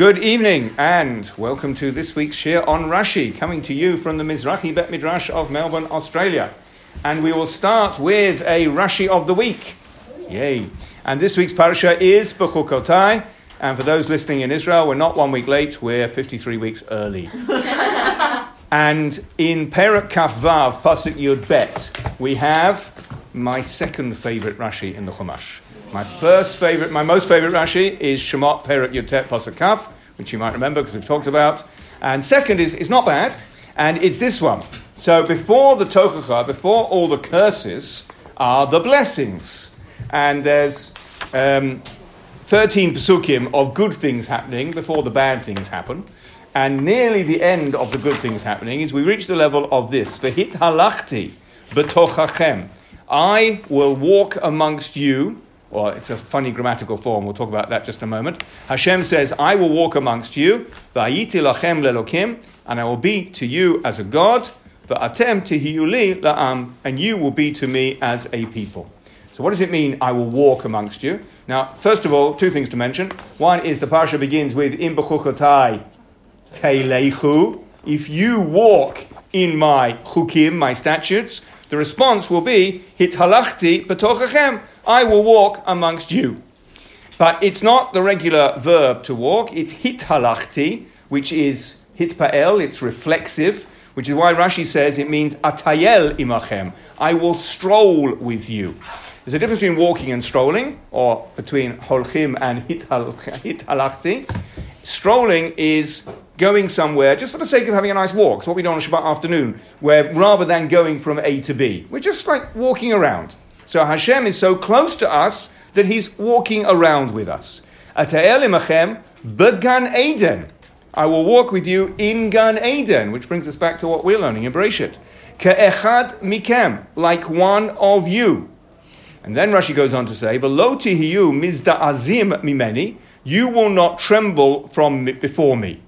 Good evening and welcome to this week's Shiur on Rashi, coming to you from the Mizrahi Bet Midrash of Melbourne, Australia. And we will start with a Rashi of the week. Yay. And this week's parasha is Bechukotai. And for those listening in Israel, we're not one week late, we're 53 weeks early. and in Perak Kaf Vav, Pasuk Yud Bet, we have my second favourite Rashi in the Chumash. My first favorite, my most favorite Rashi is Shemot Perak Yotet Pasuk Kaf, which you might remember because we've talked about. And second is, it's not bad, and it's this one. So before the Tochacha, before all the curses, are the blessings. And there's um, 13 psukim of good things happening before the bad things happen. And nearly the end of the good things happening is we reach the level of this. V'hit halachti b'tochachem. I will walk amongst you or it's a funny grammatical form. We'll talk about that just a moment. Hashem says, I will walk amongst you, lelokim, and I will be to you as a God, va'atem tihiyuli la'am, and you will be to me as a people. So what does it mean, I will walk amongst you? Now, first of all, two things to mention. One is the parsha begins with, im teilechu, if you walk in my chukim, my statutes, the response will be, Hithalachti betochachem, I will walk amongst you. But it's not the regular verb to walk, it's hithalachti, which is hitpael, it's reflexive, which is why Rashi says it means atayel imachem, I will stroll with you. There's a difference between walking and strolling, or between holchim and hithalachti. Strolling is going somewhere just for the sake of having a nice walk. It's what we do on a Shabbat afternoon, where rather than going from A to B, we're just like walking around. So Hashem is so close to us that He's walking around with us. Ata'el b'Gan Eden. I will walk with you in Gan Eden, which brings us back to what we're learning in Bereshit. Ke'echad mikem, like one of you. And then Rashi goes on to say, Below tihiyu mizda'azim mimeni, you will not tremble from before me.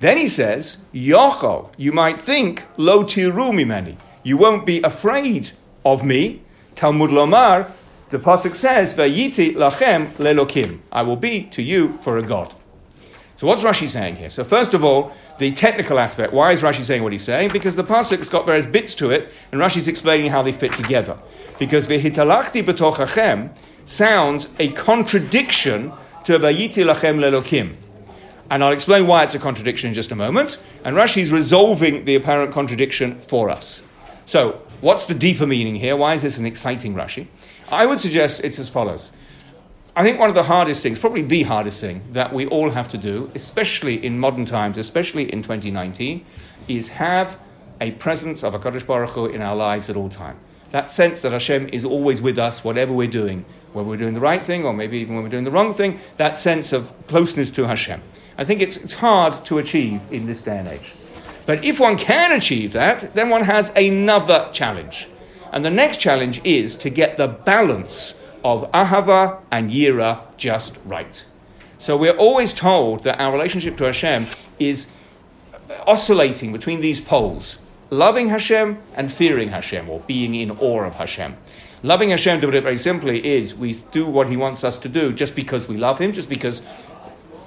Then he says, Yochel, you might think, lo tiru mimeni. You won't be afraid of me. Talmud Lomar, the Pasuk says, Vayiti lachem lelokim. I will be to you for a God. So what's Rashi saying here? So first of all, the technical aspect. Why is Rashi saying what he's saying? Because the pasuk's got various bits to it, and Rashi's explaining how they fit together. Because vehitalachti betochachem sounds a contradiction to vayiti lachem lelokim. And I'll explain why it's a contradiction in just a moment. And Rashi's resolving the apparent contradiction for us. So, what's the deeper meaning here? Why is this an exciting Rashi? I would suggest it's as follows. I think one of the hardest things, probably the hardest thing that we all have to do, especially in modern times, especially in 2019, is have a presence of a Kadosh Baruch Hu in our lives at all time. That sense that Hashem is always with us, whatever we're doing, whether we're doing the right thing or maybe even when we're doing the wrong thing, that sense of closeness to Hashem. I think it's, it's hard to achieve in this day and age. But if one can achieve that, then one has another challenge. And the next challenge is to get the balance of ahava and yira just right. So we're always told that our relationship to Hashem is oscillating between these poles loving Hashem and fearing Hashem, or being in awe of Hashem. Loving Hashem, to put it very simply, is we do what He wants us to do just because we love Him, just because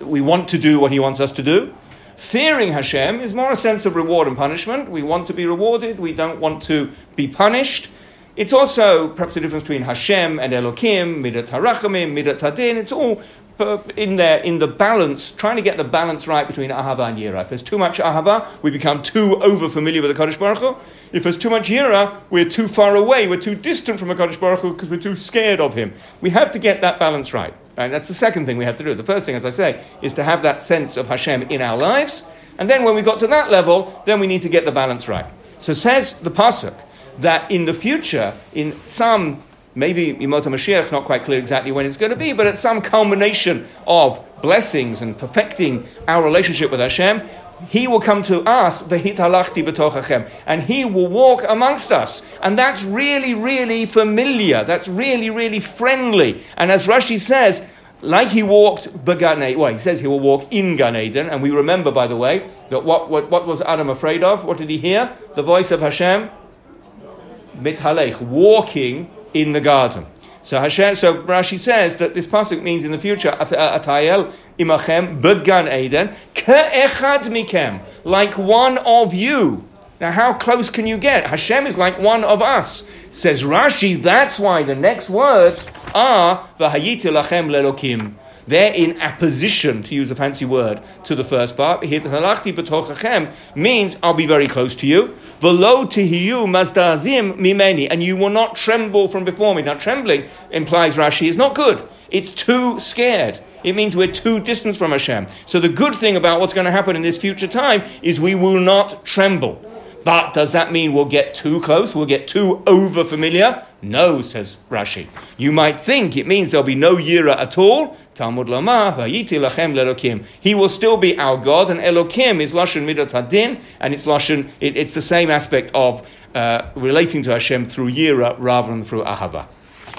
we want to do what He wants us to do. Fearing Hashem is more a sense of reward and punishment. We want to be rewarded, we don't want to be punished. It's also perhaps the difference between Hashem and Elokim, Midat Harachamim, Midat Hadin. It's all in there in the balance, trying to get the balance right between Ahava and Yira. If there's too much Ahava, we become too over familiar with the Kadosh Baruch Hu. If there's too much Yira, we're too far away, we're too distant from the Kadosh Baruch Hu because we're too scared of him. We have to get that balance right. And that's the second thing we have to do. The first thing, as I say, is to have that sense of Hashem in our lives. And then when we got to that level, then we need to get the balance right. So says the Pasuk that in the future, in some, maybe Yemot Mashiach, not quite clear exactly when it's going to be, but at some culmination of blessings and perfecting our relationship with Hashem, he will come to us, the hitalachti betochachem, and he will walk amongst us. And that's really, really familiar. That's really, really friendly. And as Rashi says, like he walked Began well, he says he will walk in Gan Eden, and we remember, by the way, that what, what, what was Adam afraid of? What did he hear? The voice of Hashem? Mithalech, walking in the garden. So Hashem, so Rashi says that this pasuk means in the future, uh, Atayel imachem b'Gan Eden, ke'echad mikem, like one of you. Now, how close can you get? Hashem is like one of us. Says Rashi, that's why the next words are v'hayiti lachem lelokim. They're in apposition, to use a fancy word, to the first part. means I'll be very close to you. Velo tihiyu mazdazim mimeni, and you will not tremble from before me. Now, trembling implies Rashi is not good. It's too scared. It means we're too distant from Hashem. So the good thing about what's going to happen in this future time is we will not tremble. But does that mean we'll get too close? We'll get too over familiar? No, says Rashi. You might think it means there'll be no Yira at all. Talmud Lama, Vayiti Lachem Lelokim. He will still be our God, and Elokim is Lashon Midat Hadin, and it's Lashon, it, it's the same aspect of uh, relating to Hashem through Yira rather than through Ahava.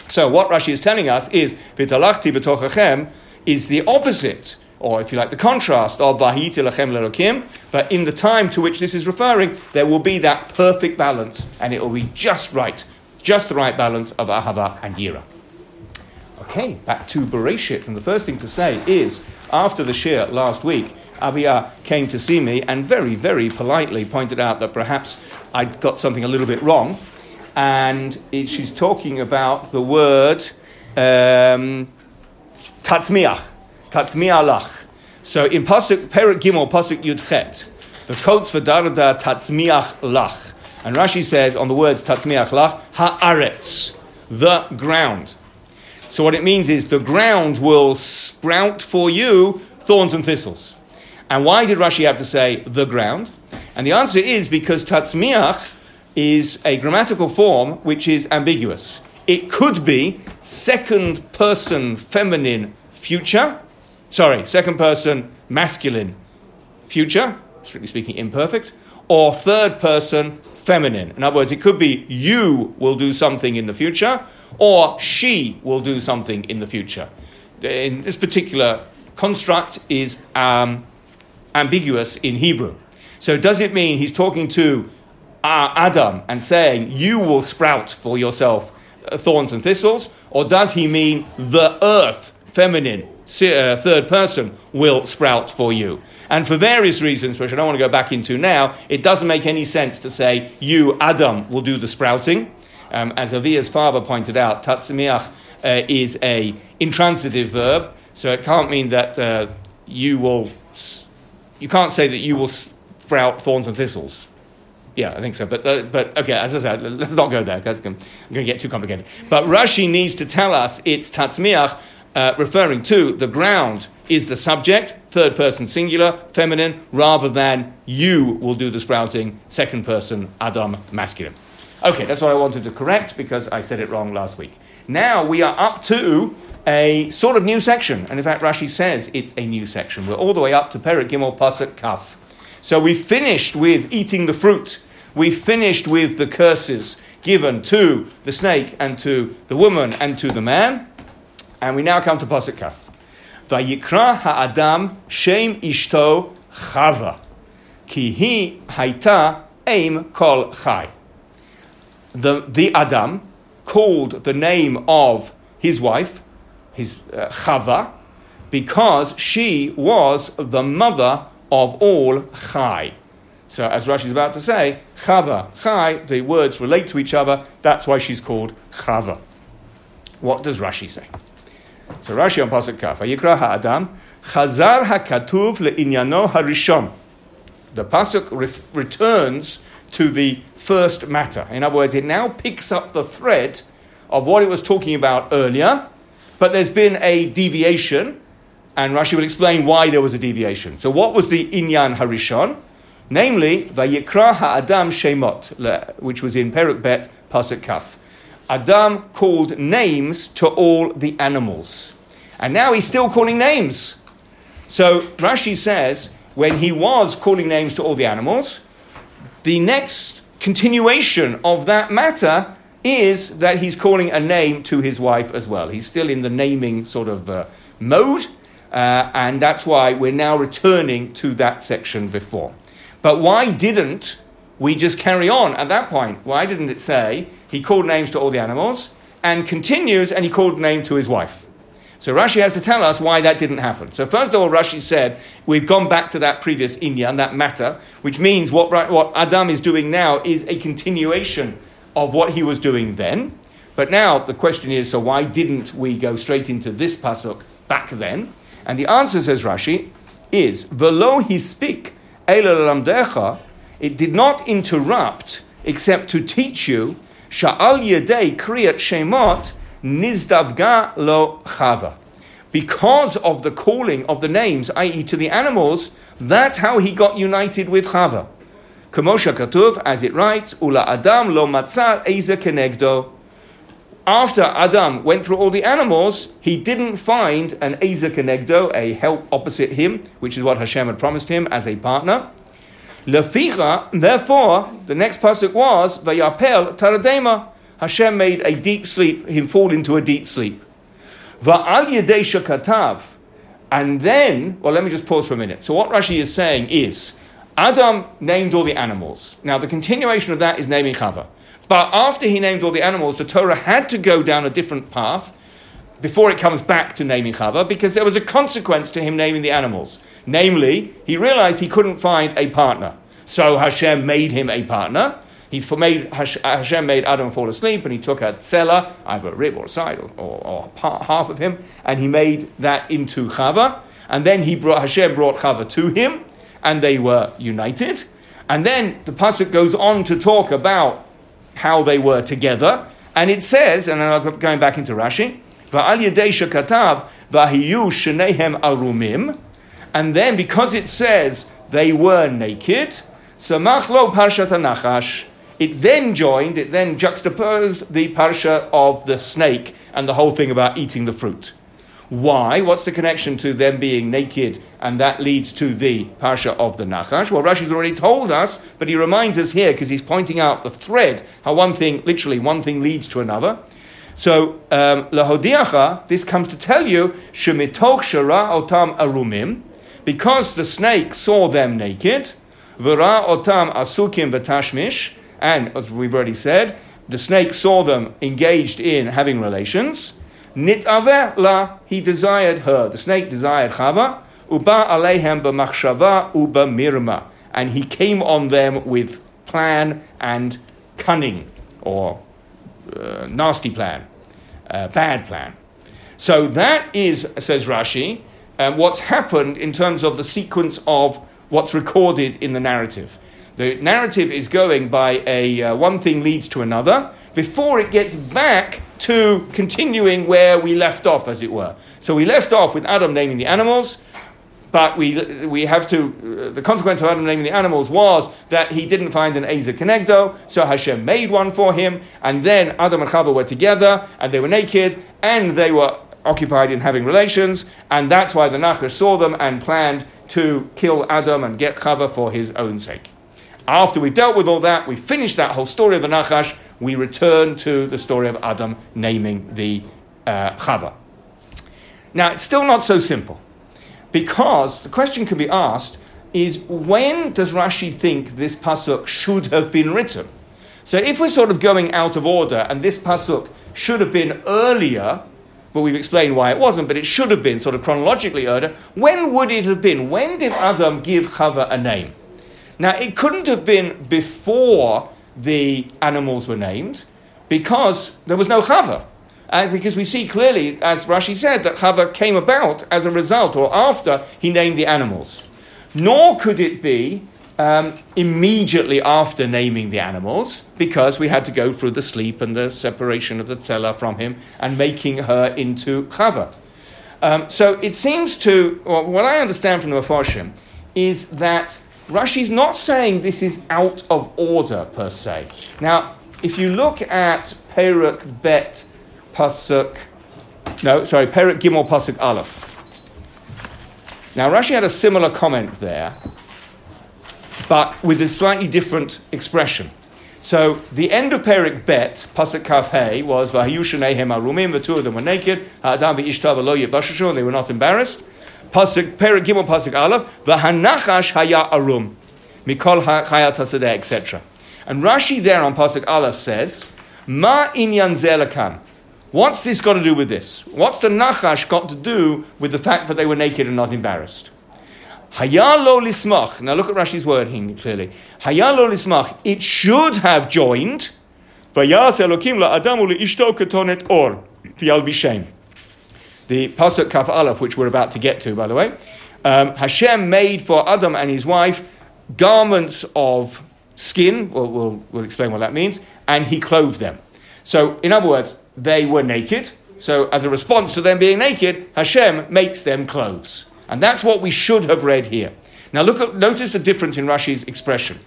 So what Rashi is telling us is, Vitalachti B'tochachem is the opposite or if you like, the contrast of Vahiti Lachem Lerokim, but in the time to which this is referring, there will be that perfect balance, and it will be just right, just the right balance of Ahava and Yira. Okay, back to Bereshit, and the first thing to say is, after the Shiur last week, Avia came to see me and very, very politely pointed out that perhaps I'd got something a little bit wrong, and it, she's talking about the word um, tatzmiach tatzmiach So in pasuk Perik Gimel pasuk Yudchet, the quotes for Darada tatzmiach lach, and Rashi says on the words tatzmiach lach haaretz, the ground. So what it means is the ground will sprout for you thorns and thistles. And why did Rashi have to say the ground? And the answer is because tatzmiach is a grammatical form which is ambiguous. It could be second person feminine future, sorry, second person masculine future, strictly speaking imperfect, or third person feminine. In other words, it could be you will do something in the future, or she will do something in the future. In this particular construct is um, ambiguous in Hebrew. So does it mean he's talking to uh, Adam and saying, You will sprout for yourself uh, thorns and thistles? Or does he mean the earth, feminine, third person will sprout for you. And for various reasons, which I don't want to go back into now, it doesn't make any sense to say, you, Adam, will do the sprouting. Um, as Avia's father pointed out, tatsimiach uh, is a intransitive verb, so it can't mean that uh, you will, you can't say that you will sprout thorns and thistles. Yeah, I think so. But, uh, but okay, as I said, let's not go there I'm going to get too complicated. But Rashi needs to tell us it's tatzmiach uh, referring to the ground is the subject, third person singular, feminine, rather than you will do the sprouting, second person, Adam, masculine. Okay, that's what I wanted to correct because I said it wrong last week. Now we are up to a sort of new section, and in fact, Rashi says it's a new section. We're all the way up to Perik Gimel Pasuk Kaf. So we finished with eating the fruit. We finished with the curses given to the snake and to the woman and to the man. And we now come to Pasuk Kaf. Vayikra ha'adam shem ishto chava, ki hi haita aim kol chai. The, the Adam called the name of his wife, his uh, Chava, because she was the mother of all Chai. So, as Rashi is about to say, Chava, Chai, the words relate to each other. That's why she's called Chava. What does Rashi say? So Rashi on Pasuk Kaf, Yikra Ha'adam, Chazar HaKatuv le'inyano harishon. The Pasuk re- returns to the first matter. In other words, it now picks up the thread of what it was talking about earlier, but there's been a deviation, and Rashi will explain why there was a deviation. So, what was the Inyan Harishon? Namely, Vayikra Ha'adam Shemot, which was in Peruk Bet, Pasuk Kaf. Adam called names to all the animals. And now he's still calling names. So Rashi says, when he was calling names to all the animals, the next continuation of that matter is that he's calling a name to his wife as well. He's still in the naming sort of uh, mode, uh, and that's why we're now returning to that section before. But why didn't we just carry on at that point. Why didn't it say he called names to all the animals and continues, and he called name to his wife. So Rashi has to tell us why that didn't happen. So first of all, Rashi said we've gone back to that previous inyan, that matter, which means what, what Adam is doing now is a continuation of what he was doing then. But now the question is, so why didn't we go straight into this pasuk back then? And the answer, says Rashi, is velo he speak it did not interrupt except to teach you sha'al yedei kriyat shemot nizdavga lo chava. Because of the calling of the names, i.e., to the animals, that's how he got united with Chava. Kamosha Katuv, as it writes, Ula Adam lo matzar eza kenegdo. After Adam went through all the animals, he didn't find an Eza Kenegdo, a help opposite him, which is what Hashem had promised him as a partner. Leficha, therefore, the next pasuk was Vayapel Taradema. Hashem made a deep sleep, him fall into a deep sleep. Va'al Yedesha Katav. And then, well, let me just pause for a minute. So, what Rashi is saying is Adam named all the animals. Now, the continuation of that is naming Chava. But after he named all the animals, the Torah had to go down a different path before it comes back to naming Chava because there was a consequence to him naming the animals. Namely, he realized he couldn't find a partner. So Hashem made him a partner. He made, Hashem made Adam fall asleep and he took a tzela, either a rib or a side or, or, or, half of him, and he made that into Chava. And then he brought, Hashem brought Chava to him and they were united. And then the Pasuk goes on to talk about how they were together. And it says, and I'm going back into Rashi, Va'al yedei katav v'ahiyu shenehem arumim. And then because it says they were naked, samach lo parshat nachash, it then joined, it then juxtaposed the parsha of the snake and the whole thing about eating the fruit. Why? What's the connection to them being naked and that leads to the parsha of the Nachash? Well, Rashi's already told us, but he reminds us here because he's pointing out the thread, how one thing, literally, one thing leads to another. So, um, lahodiacha, this comes to tell you, shemitoch shara otam arumim, because the snake saw them naked, v'ra otam asukim betashmish, and as we've already said, the snake saw them engaged in having relations. Nit la, he desired her. The snake desired Chava. Uba alehem b'machshava uba mirma. And he came on them with plan and cunning, or uh, nasty plan, uh, bad plan. So that is, says Rashi, um, what's happened in terms of the sequence of what's recorded in the narrative. The narrative is going by a uh, one thing leads to another before it gets back to continuing where we left off, as it were. So we left off with Adam naming the animals, but we, we have to, the consequence of Adam naming the animals was that he didn't find an Ezer Kenegdo, so Hashem made one for him, and then Adam and Chava were together, and they were naked, and they were occupied in having relations, and that's why the Nachash saw them and planned to kill Adam and get Chava for his own sake. After we dealt with all that, we finished that whole story of the Nachash, we return to the story of Adam naming the uh, Chava. Now, it's still not so simple, because the question can be asked is when does Rashi think this pasuk should have been written? So if we're sort of going out of order and this pasuk should have been earlier, but we've explained why it wasn't, but it should have been sort of chronologically earlier, when would it have been? When did Adam give Chava a name? Now, it couldn't have been before the animals were named because there was no Chava. And because we see clearly, as Rashi said, that Chava came about as a result or after he named the animals. Nor could it be um, immediately after naming the animals, because we had to go through the sleep and the separation of the tzela from him and making her into Chava. Um, so it seems to, well, what I understand from the Mefarshim is that Rashi's not saying this is out of order per se. Now, if you look at Peruk Bet Pasuk, no, sorry, Peruk Gimel Pasuk Aleph. Now, Rashi had a similar comment there, but with a slightly different expression. So the end of Perik Bet, Pasuk Kaf Hey, was Vahayushanehem Arumim, the two of them were naked, Adam v'ishtav and they were not embarrassed. Pasuk Perik Gimel Pasuk Aleph, v'hanachash haya arum, mikol chayat hasadeh, etc. And Rashi there on Pasuk Aleph says, Ma inyan zelakan. What's this got to do with this? What's the Nachash got to do with the fact that they were naked and not embarrassed? Hayalo lismach. Now look at Rashi's wording clearly. Hayalo lismach. It should have joined. The pasuk kaf aleph, which we're about to get to, by the way. Um, Hashem made for Adam and his wife garments of skin. Well, we'll, we'll explain what that means. And he clothed them. So, in other words, they were naked. So, as a response to them being naked, Hashem makes them clothes. And that's what we should have read here. Now, look at, notice the difference in Rashi's expression.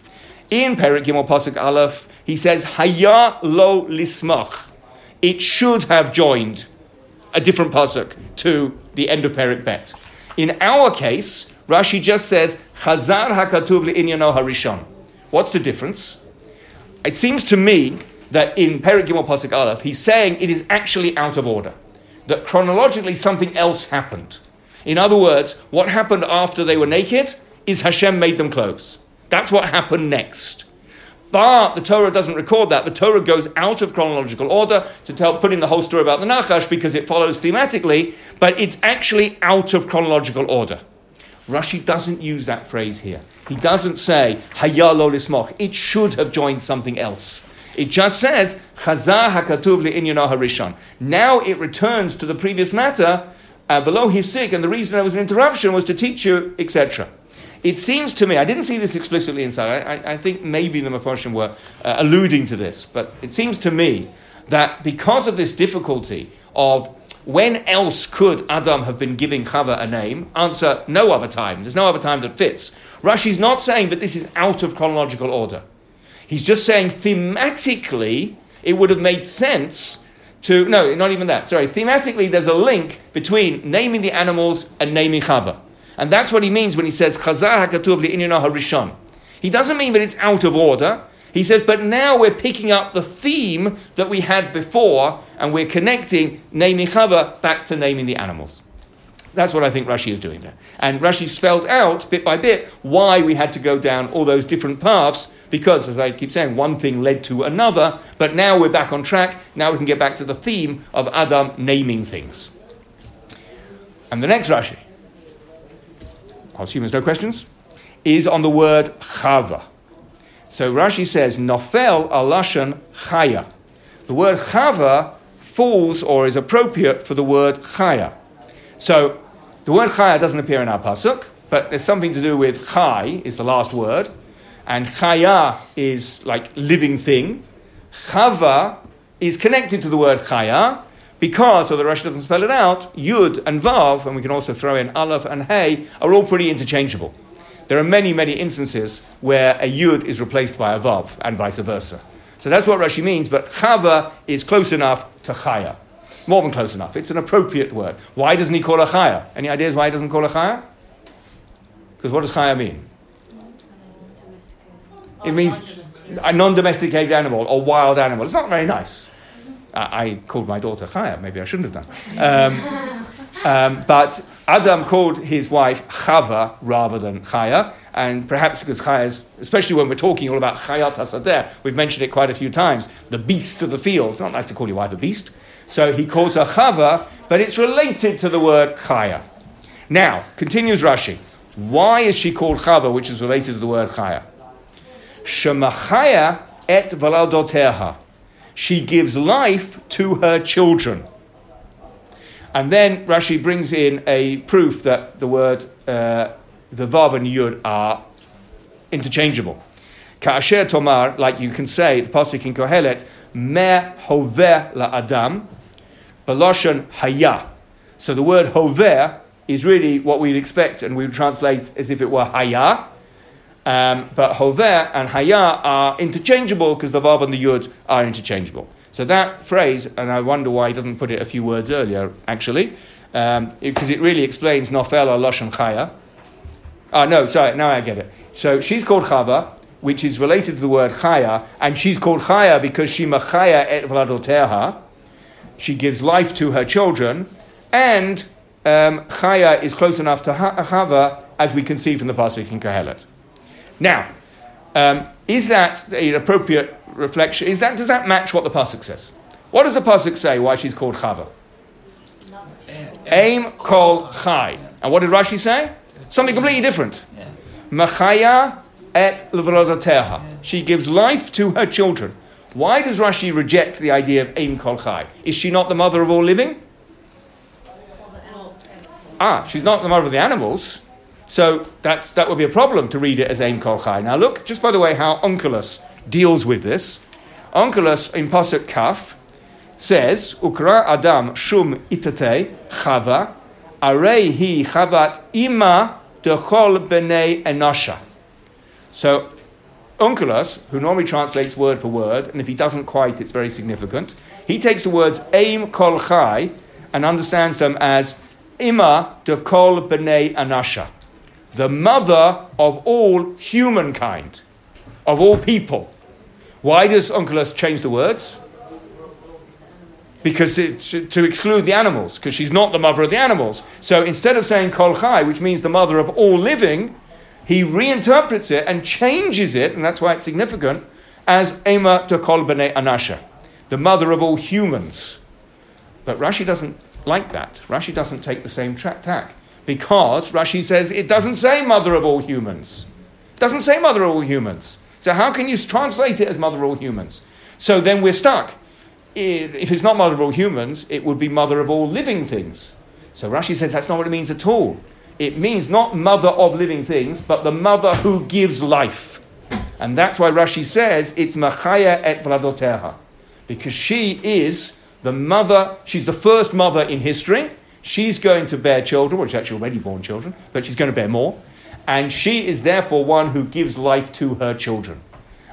In Perik Gimel Pasuk Aleph, he says, Haya lo lismach. It should have joined a different pasuk to the end of Perik Bet. In our case, Rashi just says, Chazar hakatuv le'inyano harishon. What's the difference? It seems to me that in Perik Gimel Pasuk Aleph, he's saying it is actually out of order. That chronologically something else happened. In other words, what happened after they were naked is Hashem made them clothes. That's what happened next. But the Torah doesn't record that. The Torah goes out of chronological order to tell, put in the whole story about the Nachash because it follows thematically, but it's actually out of chronological order. Rashi doesn't use that phrase here. He doesn't say, Hayya lo lismoch. It should have joined something else. It just says, Chazah hakatuv harishon. Now it returns to the previous matter uh, below he's sick, and the reason there was an interruption was to teach you, etc. It seems to me, I didn't see this explicitly inside, I, I, I think maybe the Mephoshim were uh, alluding to this, but it seems to me that because of this difficulty of when else could Adam have been giving Chava a name? Answer, no other time. There's no other time that fits. Rashi's not saying that this is out of chronological order. He's just saying thematically it would have made sense to, no, not even that, sorry, thematically there's a link between naming the animals and naming Chava. And that's what he means when he says, Chazar HaKatuv harishon. He doesn't mean that it's out of order. He says, but now we're picking up the theme that we had before and we're connecting naming Chava back to naming the animals. That's what I think Rashi is doing there. And Rashi spelled out bit by bit why we had to go down all those different paths because, as I keep saying, one thing led to another, but now we're back on track. Now we can get back to the theme of Adam naming things. And the next Rashi, I'll assume there's no questions, is on the word chava. So Rashi says, Nofel alashan chaya. The word chava falls or is appropriate for the word chaya. So the word chaya doesn't appear in our pasuk, but there's something to do with chai is the last word, and chaya is like living thing. Chava is connected to the word chaya because, although Rashi doesn't spell it out, yud and vav, and we can also throw in aleph and hey, are all pretty interchangeable. There are many, many instances where a yud is replaced by a vav and vice versa. So that's what Rashi means, but chava is close enough to chaya. More than close enough. It's an appropriate word. Why doesn't he call a chaya? Any ideas why he doesn't call a chaya? Because what does chaya mean? It means a non-domesticated animal or wild animal. It's not very nice. I, I called my daughter Chaya. Maybe I shouldn't have done. Um, um, but Adam called his wife Chava rather than Chaya, and perhaps because Chaya especially when we're talking all about Chayat Hasadeh, we've mentioned it quite a few times, the beast of the field. It's not nice to call your wife a beast. So he calls her Chava, but it's related to the word Chaya. Now, continues Rashi. Why is she called Chava, which is related to the word Chaya? Shemachaya et valadoteha. She gives life to her children. And then Rashi brings in a proof that the word, uh, the Vav and Yud are interchangeable. Ka'asher Tomar, like you can say, the Pasuk in Kohelet, Me Hover La Adam, Baloshon Haya. So the word Hover is really what we'd expect, and we would translate as if it were Haya, um, but Hover and Haya are interchangeable because the Vav and the Yud are interchangeable. So that phrase, and I wonder why he doesn't put it a few words earlier, actually, um, because it really explains Nofel or Losh and Chaya. Ah, no, sorry, now I get it. So she's called Chava, which is related to the word Chaya, and she's called Chaya because she machaya et vladoterha. She gives life to her children, and um, Chaya is close enough to Chava as we can see from the pasuk in Kohelet. Now, um, is that an appropriate reflection? Is that, does that match what the pasuk says? What does the pasuk say? Why she's called Chava? Aim kol chai. And what did Rashi say? Something completely different. Machaya et levrodoteha. She gives life to her children. Why does Rashi reject the idea of Aim kol chai? Is she not the mother of all living? Ah, she's not the mother of the animals. So that's, that would be a problem to read it as Aim kol chai. Now look, just by the way, how Onkelos deals with this. Onkelos in Pasuk Kaf says, Ukra Adam Shum Itate Chava, Arei hi Chavat Ima Dechol Bnei Enosha. So, Onkelos, who normally translates word for word, and if he doesn't quite, it's very significant, he takes the words Aim Kol Chai and understands them as Ima Dekol Bnei Anasha, the mother of all humankind, of all people. Why does Onkelos change the words? because to, to, exclude the animals, because she's not the mother of the animals. So instead of saying kol chai, which means the mother of all living, he reinterprets it and changes it, and that's why it's significant, as Ema to kol b'nei anasha, the mother of all humans. But Rashi doesn't like that. Rashi doesn't take the same tack because Rashi says it doesn't say mother of all humans. It doesn't say mother of all humans. So how can you translate it as mother of all humans? So then we're stuck if it's not mother of all humans, it would be mother of all living things. So Rashi says that's not what it means at all. It means not mother of living things, but the mother who gives life. And that's why Rashi says it's Machaya et Vladoterha. Because she is the mother, she's the first mother in history. She's going to bear children, well, she's actually already born children, but she's going to bear more. And she is therefore one who gives life to her children.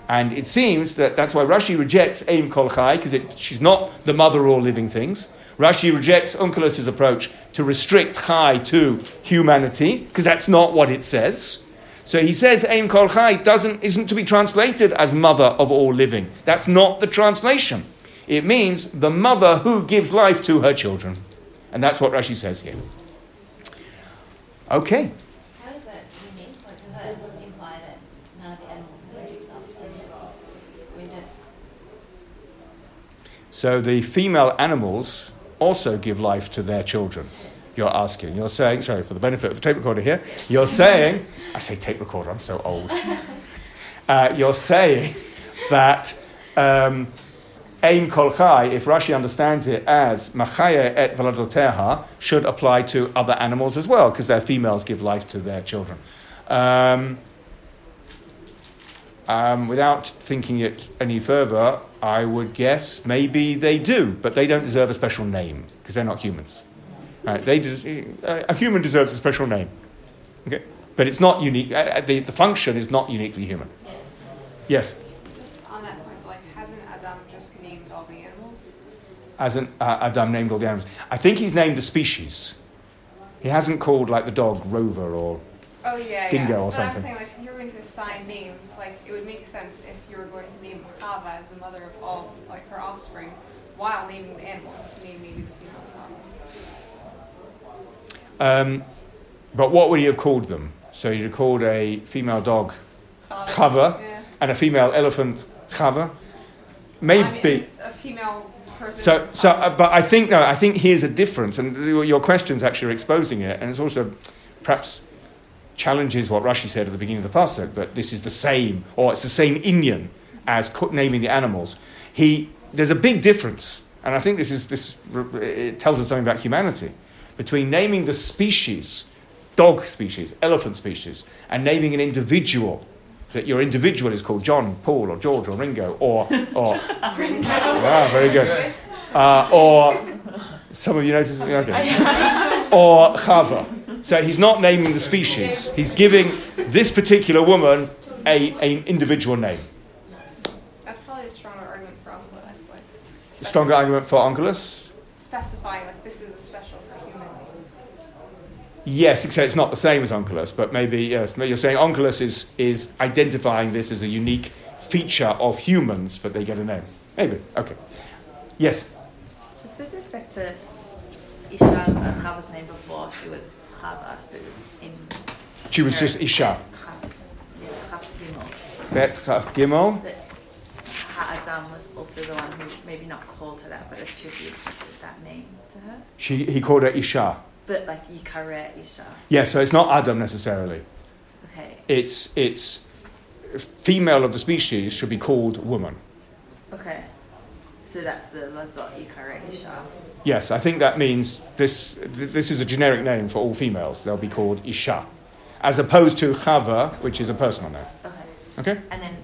And it seems that that's why Rashi rejects Aim Kol Chai, because she's not the mother of all living things. Rashi rejects Onkelos' approach to restrict Chai to humanity, because that's not what it says. So he says Aim Kol Chai doesn't, isn't to be translated as mother of all living. That's not the translation. It means the mother who gives life to her children. And that's what Rashi says here. Okay. So the female animals also give life to their children. You're asking, you're saying, sorry, for the benefit of the tape recorder here, you're saying, I say tape recorder, I'm so old. Uh, you're saying that um, Aim Kol Chai, if Rashi understands it as Machaya et Valadoteha, should apply to other animals as well, because their females give life to their children. Um, um, without thinking it any further, I would guess maybe they do, but they don't deserve a special name because they're not humans. Right? They des- a human deserves a special name, okay? But it's not unique. Uh, uh, the, the function is not uniquely human. Yes. Just on that point, like hasn't Adam just named all the animals? Hasn't uh, Adam named all the animals? I think he's named the species. He hasn't called like the dog Rover or oh, yeah, Dingo yeah. or but something. I'm saying like if you're going to assign names, like it would make sense if you were going to name Chava as the mother of all like her offspring, while naming the animals to name maybe the female Um, but what would he have called them? So you'd have called a female dog Chava yeah. and a female elephant Chava. Maybe. I mean, a female person. So, so, uh, but I think no. I think here's a difference, and your questions actually are exposing it, and it's also perhaps challenges what Rashi said at the beginning of the pasuk that this is the same, or it's the same inyan as naming the animals. He there's a big difference, and I think this is this it tells us something about humanity between naming the species, dog species, elephant species, and naming an individual. That your individual is called John, Paul, or George, or Ringo, or or Ringo. ah, very good, uh, or some of you noticed, okay, or Chava. So he's not naming the species; he's giving this particular woman a an individual name. That's probably a stronger argument for Onkelos, like stronger argument for Onkelos. specifying like this is a special for human. Yes, except it's not the same as Onkelos, but maybe yes, you're saying Onkelos is, is identifying this as a unique feature of humans that they get a name. Maybe. Okay. Yes. Just with respect to Isha and Chava's name before, she was Chava, so in She was just Isha. Yeah, Chav Gimel, Bet Chaf Gimel. that Ha'adam Adam was also the one who maybe not called her that, but attributed that name to her. She, he called her Isha. But like you Yikare Isha. Yeah, so it's not Adam necessarily. Okay. It's, it's female of the species should be called woman. Okay. So that's the Lazot Isha. Yes, I think that means this, this is a generic name for all females. They'll be called Isha. As opposed to Chava, which is a personal name. Okay. Okay? And then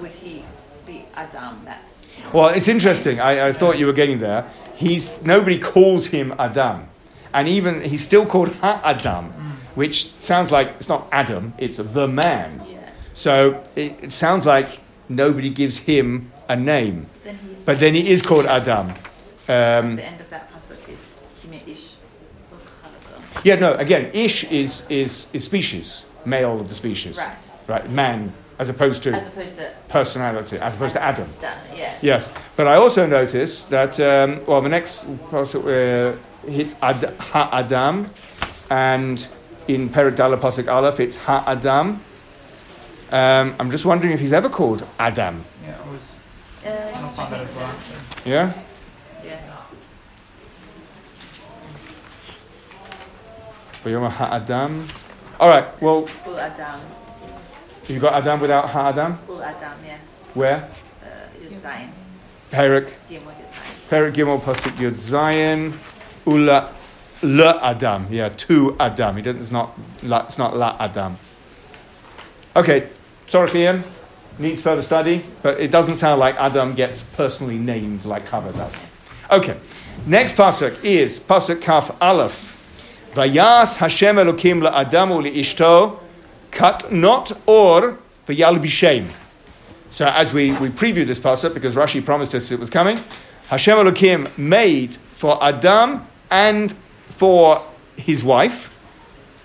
would he be Adam? That's Well, it's interesting. I, I thought you were getting there. He's, nobody calls him Adam. And even, he's still called Ha-Adam, which sounds like it's not Adam, it's the man. yeah. So it, it sounds like nobody gives him a name. Then But then he is called Adam. Um, the end of that pasuk is Kime Ish yeah, no, again, Ish is, is, is species, male of the species. Right. Right, man, as opposed to As opposed to personality, as opposed to Adam. done, yeah. Yes, but I also noticed that, um, well, the next pasuk uh, hits Ad, Ha-Adam, and in Perik Dala Pasuk Aleph, it's Ha-Adam. Um, I'm just wondering if he's ever called Adam. Yeah, I was Uh, gonna that as well. Yeah? yeah. Vayoma Ha-Adam. All right, well, Ul Adam. you got Adam without Ha-Adam? Ul Adam, yeah. Where? Uh, Yud Zayin. Perik. Gimel Yud Zayin. Perik Gimel Pasuk Yud Zayin. Ula Le Adam. Yeah, to Adam. He doesn't, it's not it's not La Adam. Okay, sorry, Ian. Needs further study, but it doesn't sound like Adam gets personally named like Chava does. Okay, next pasuk is pasuk Kaf Aleph. Vayas Hashem Elokim la'Adamu li'ishto kat not or v'yalbishem. So as we, we previewed this pasuk, because Rashi promised us it was coming, Hashem Elokim made for Adam and for his wife.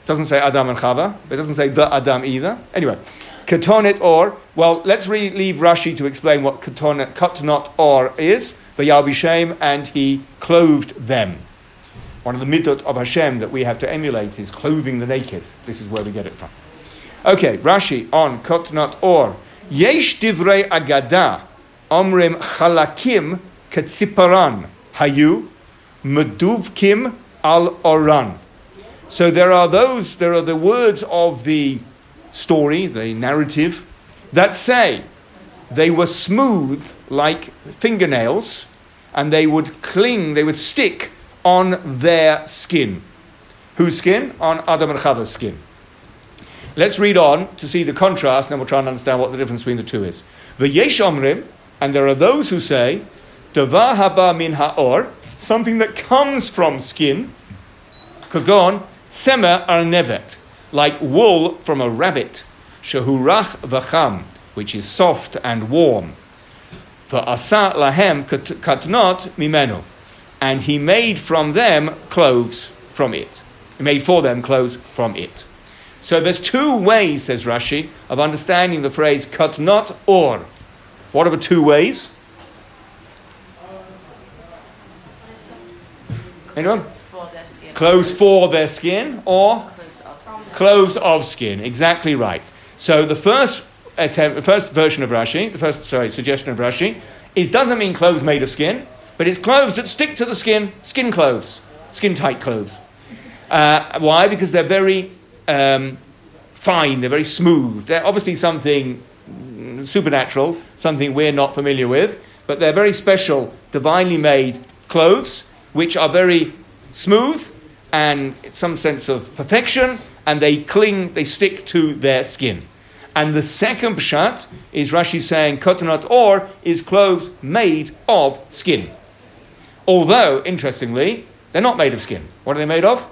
Doesn't say Adam and Chava. But it doesn't say the Adam either. Anyway, katonet or. Well, let's leave Rashi to explain what katonet, katnot or is. V'yalbishem and he clothed them. One of the middot of Hashem that we have to emulate is clothing the naked. This is where we get it from. Okay, Rashi on kotnot or. Yesh divrei agada omrim chalakim ketziparan hayu meduvkim al oran. So there are those, there are the words of the story, the narrative, that say they were smooth like fingernails and they would cling, they would stick on their skin. Whose skin? On Adam and Chava's skin. Let's read on to see the contrast, and then we'll try and understand what the difference between the two is. V'yesh omrim, and there are those who say, Davar haba min ha'or, something that comes from skin, kagon, tzemer arnevet, like wool from a rabbit, shehurach v'cham, which is soft and warm. V'asa lahem kat- katnot mimenu, and he made from them clothes from it. He made for them clothes from it. So there's two ways, says Rashi, of understanding the phrase katnot or. What are the two ways? Anyone? Clothes for their skin. Clothes for their skin or Clothes of skin. clothes of skin. Exactly right. So the first attempt, the first version of Rashi, the first sorry suggestion of Rashi, is doesn't mean clothes made of skin, but it's clothes that stick to the skin, skin clothes, skin tight clothes. Uh, why? Because they're very um, fine, they're very smooth. They're obviously something supernatural, something we're not familiar with, but they're very special, divinely made clothes, which are very smooth and some sense of perfection, and they cling, they stick to their skin. And the second pshat is Rashi saying kotanot or is clothes made of skin. Although, interestingly, they're not made of skin. What are they made of?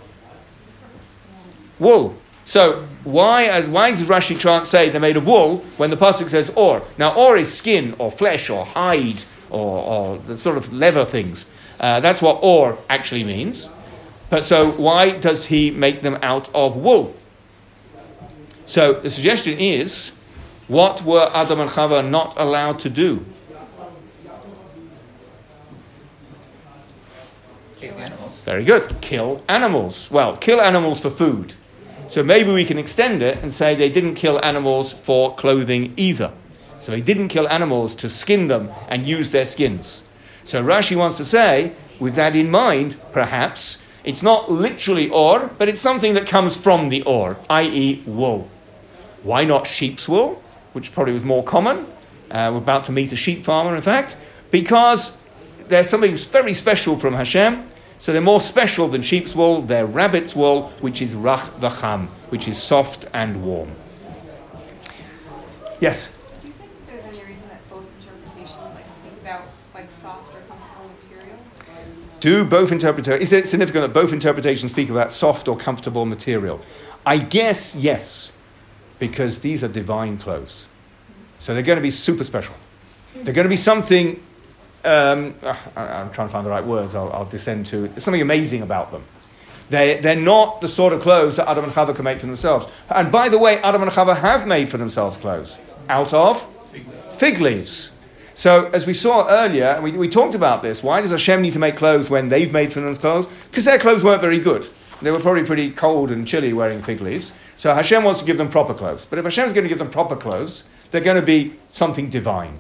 Wool. So why, uh, why does Rashi and say they're made of wool when the pasuk says or? Now or is skin or flesh or hide or, or the sort of leather things. Uh, that's what or actually means. But so why does he make them out of wool? So the suggestion is, what were Adam and Chava not allowed to do? Kill animals. Very good. Kill animals. Well, kill animals for food. So maybe we can extend it and say they didn't kill animals for clothing either. So they didn't kill animals to skin them and use their skins. So Rashi wants to say, with that in mind, perhaps, it's not literally or, but it's something that comes from the or, i.e., wool. Why not sheep's wool, which probably was more common? Uh, we're about to meet a sheep farmer, in fact, because there's something very special from Hashem. So they're more special than sheep's wool. They're rabbit's wool, which is rach v'cham, which is soft and warm. Yes. Do you think there's any reason that both interpretations like speak about like soft or comfortable material? Do both interpretations, is it significant that both interpretations speak about soft or comfortable material? I guess yes, because these are divine clothes. So they're going to be super special. They're going to be something, um, I- I'm trying to find the right words, I'll, I'll descend to. There's something amazing about them. They, they're not the sort of clothes that Adam and Chava can make for themselves. And by the way, Adam and Chava have made for themselves clothes out of fig leaves. So, as we saw earlier, and we, we talked about this, why does Hashem need to make clothes when they've made themselves clothes? Because their clothes weren't very good. They were probably pretty cold and chilly wearing fig leaves. So, Hashem wants to give them proper clothes. But if Hashem's going to give them proper clothes, they're going to be something divine.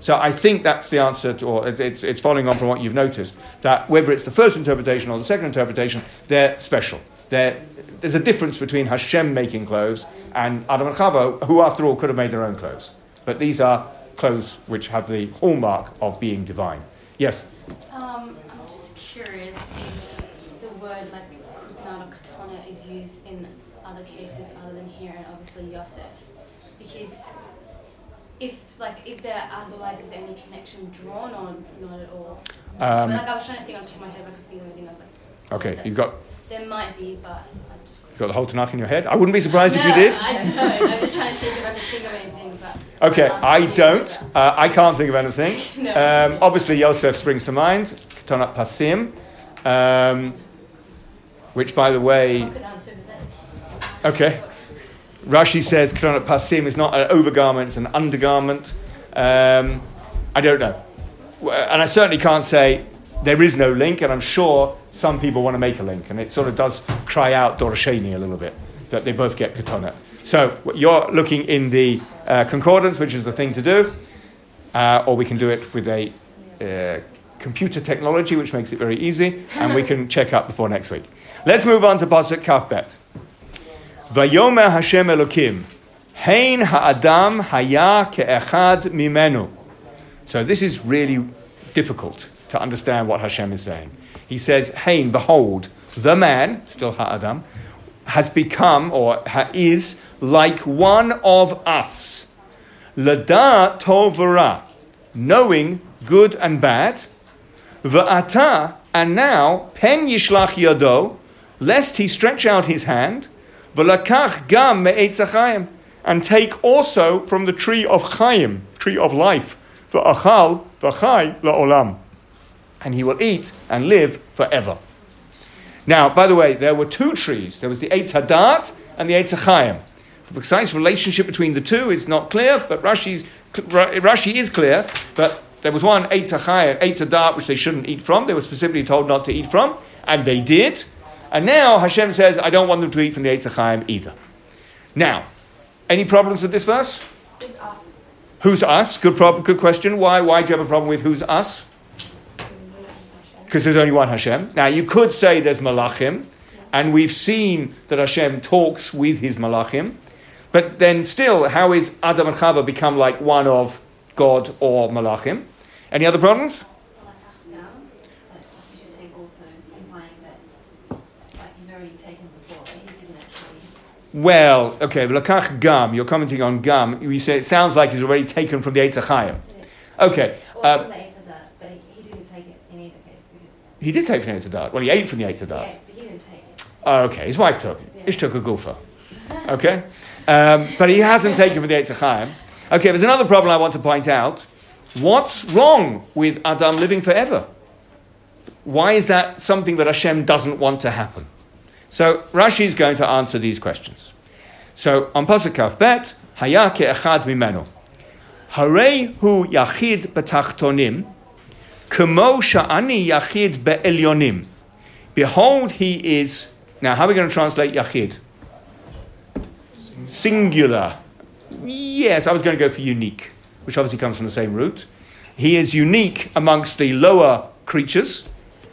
So, I think that's the answer, to, or it, it's, it's following on from what you've noticed, that whether it's the first interpretation or the second interpretation, they're special. They're, there's a difference between Hashem making clothes and Adam and Chava, who, after all, could have made their own clothes. But these are clothes which have the hallmark of being divine. Yes? Um, I'm just curious if the word like kutnan or katana is used in other cases other than here and obviously Yosef. Because if like is there otherwise is there any connection drawn on not at all? Um, but, like I was trying to think on top of my head I could think of anything I was like okay, you've got, there might be but I just you've got the whole Tanakh in your head. I wouldn't be surprised if you did. I don't. I'm just trying to think if I could think of anything but Okay, I don't. Uh, I can't think of anything. No. Um, obviously, Yosef springs to mind. Ketonat Pasim. Um, which, by the way, I could answer that. Okay. Rashi says Ketonat Pasim is not an overgarment, it's an undergarment. Um, I don't know. And I certainly can't say there is no link, and I'm sure some people want to make a link, and it sort of does cry out Dorasheni a little bit, that they both get Ketonat. So you're looking in the uh, concordance, which is the thing to do, uh, or we can do it with a uh, computer technology, which makes it very easy, and we can check up before next week. Let's move on to Pasuk Kafbet. Vayomer Hashem Elokim, Hein ha'adam haya ke'echad mimenu. So this is really difficult to understand what Hashem is saying. He says, Hain, behold, the man, still ha'adam, has become or is like one of us. Lada tov v'ra, knowing good and bad. V'ata, and now, pen yishlach yado, lest he stretch out his hand, v'lakach gam me'etz achayim, and take also from the tree of chayim, tree of life, v'achal v'chay la'olam, and he will eat and live forever. Now, by the way, there were two trees. There was the Eitz Hadat and the Eitz Achayim. The precise relationship between the two is not clear, but Rashi's, Rashi is clear But there was one Eitz Achayim, Eitz Hadat, which they shouldn't eat from. They were specifically told not to eat from, and they did. And now Hashem says, I don't want them to eat from the Eitz Achayim either. Now, any problems with this verse? Who's us? Who's us? Good, prob- good question. Why? Why do you have a problem with who's us? Because isn't it just Hashem? Because there's only one Hashem. Now, you could say there's Malachim, and we've seen that Hashem talks with his Malachim, but then still, how is Adam and Chava become like one of God or Malachim? Any other problems? Well, okay, Lakach Gam, you're commenting on Gam. You say it sounds like he's already taken from the Eitz. Okay, uh, from the Eitzah, but he, he didn't take it in either case because he did take from the Eitz Hadat. Well, he ate from the Eitz Hadat. yeah, but he didn't take it. Oh, okay, his wife took it. Yeah. Ish took a gufa. Okay? Um, but he hasn't taken from the Eitz Chaim. Okay, there's another problem I want to point out. What's wrong with Adam living forever? Why is that something that Hashem doesn't want to happen? So Rashi is going to answer these questions. So on Pasuk Kaf Bet, Haya ke'echad mimenu. Harei hu yachid betachtonim, kemo sha'ani yachid be'elyonim. Behold, he is. Now, how are we going to translate Yachid? Singular. Yes, I was going to go for unique. which obviously comes from the same root. He is unique amongst the lower creatures,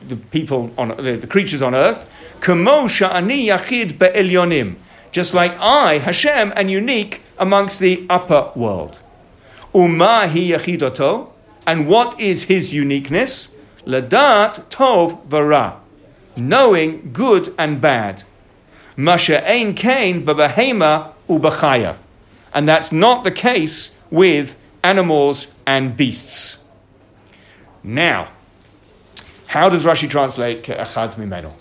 the people on the, the creatures on earth. Kamo sha'ani yachid be'elyonim. Just like I, Hashem, am unique amongst the upper world. Uma hi yachidoto. And what is his uniqueness? Ladat tov vara. Knowing good and bad. Masha ein kain babahema ubachaya. And that's not the case with animals and beasts. Now, how does Rashi translate Echad Mimeno?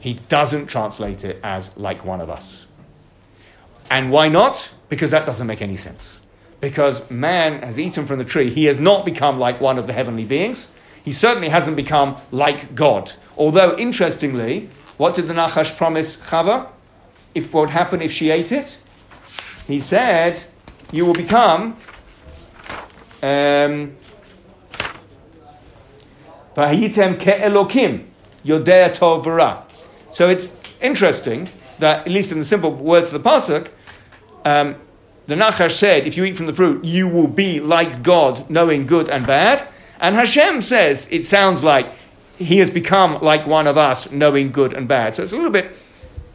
He doesn't translate it as like one of us. And why not? Because that doesn't make any sense. Because man has eaten from the tree. He has not become like one of the heavenly beings. He certainly hasn't become like God. Although, interestingly, what did the Nachash promise Chava? If what would happen if she ate it? He said, You will become um. So it's interesting that, at least in the simple words of the pasuk, um, the Nachash said, if you eat from the fruit, you will be like God, knowing good and bad. And Hashem says, it sounds like he has become like one of us, knowing good and bad. So it's a little bit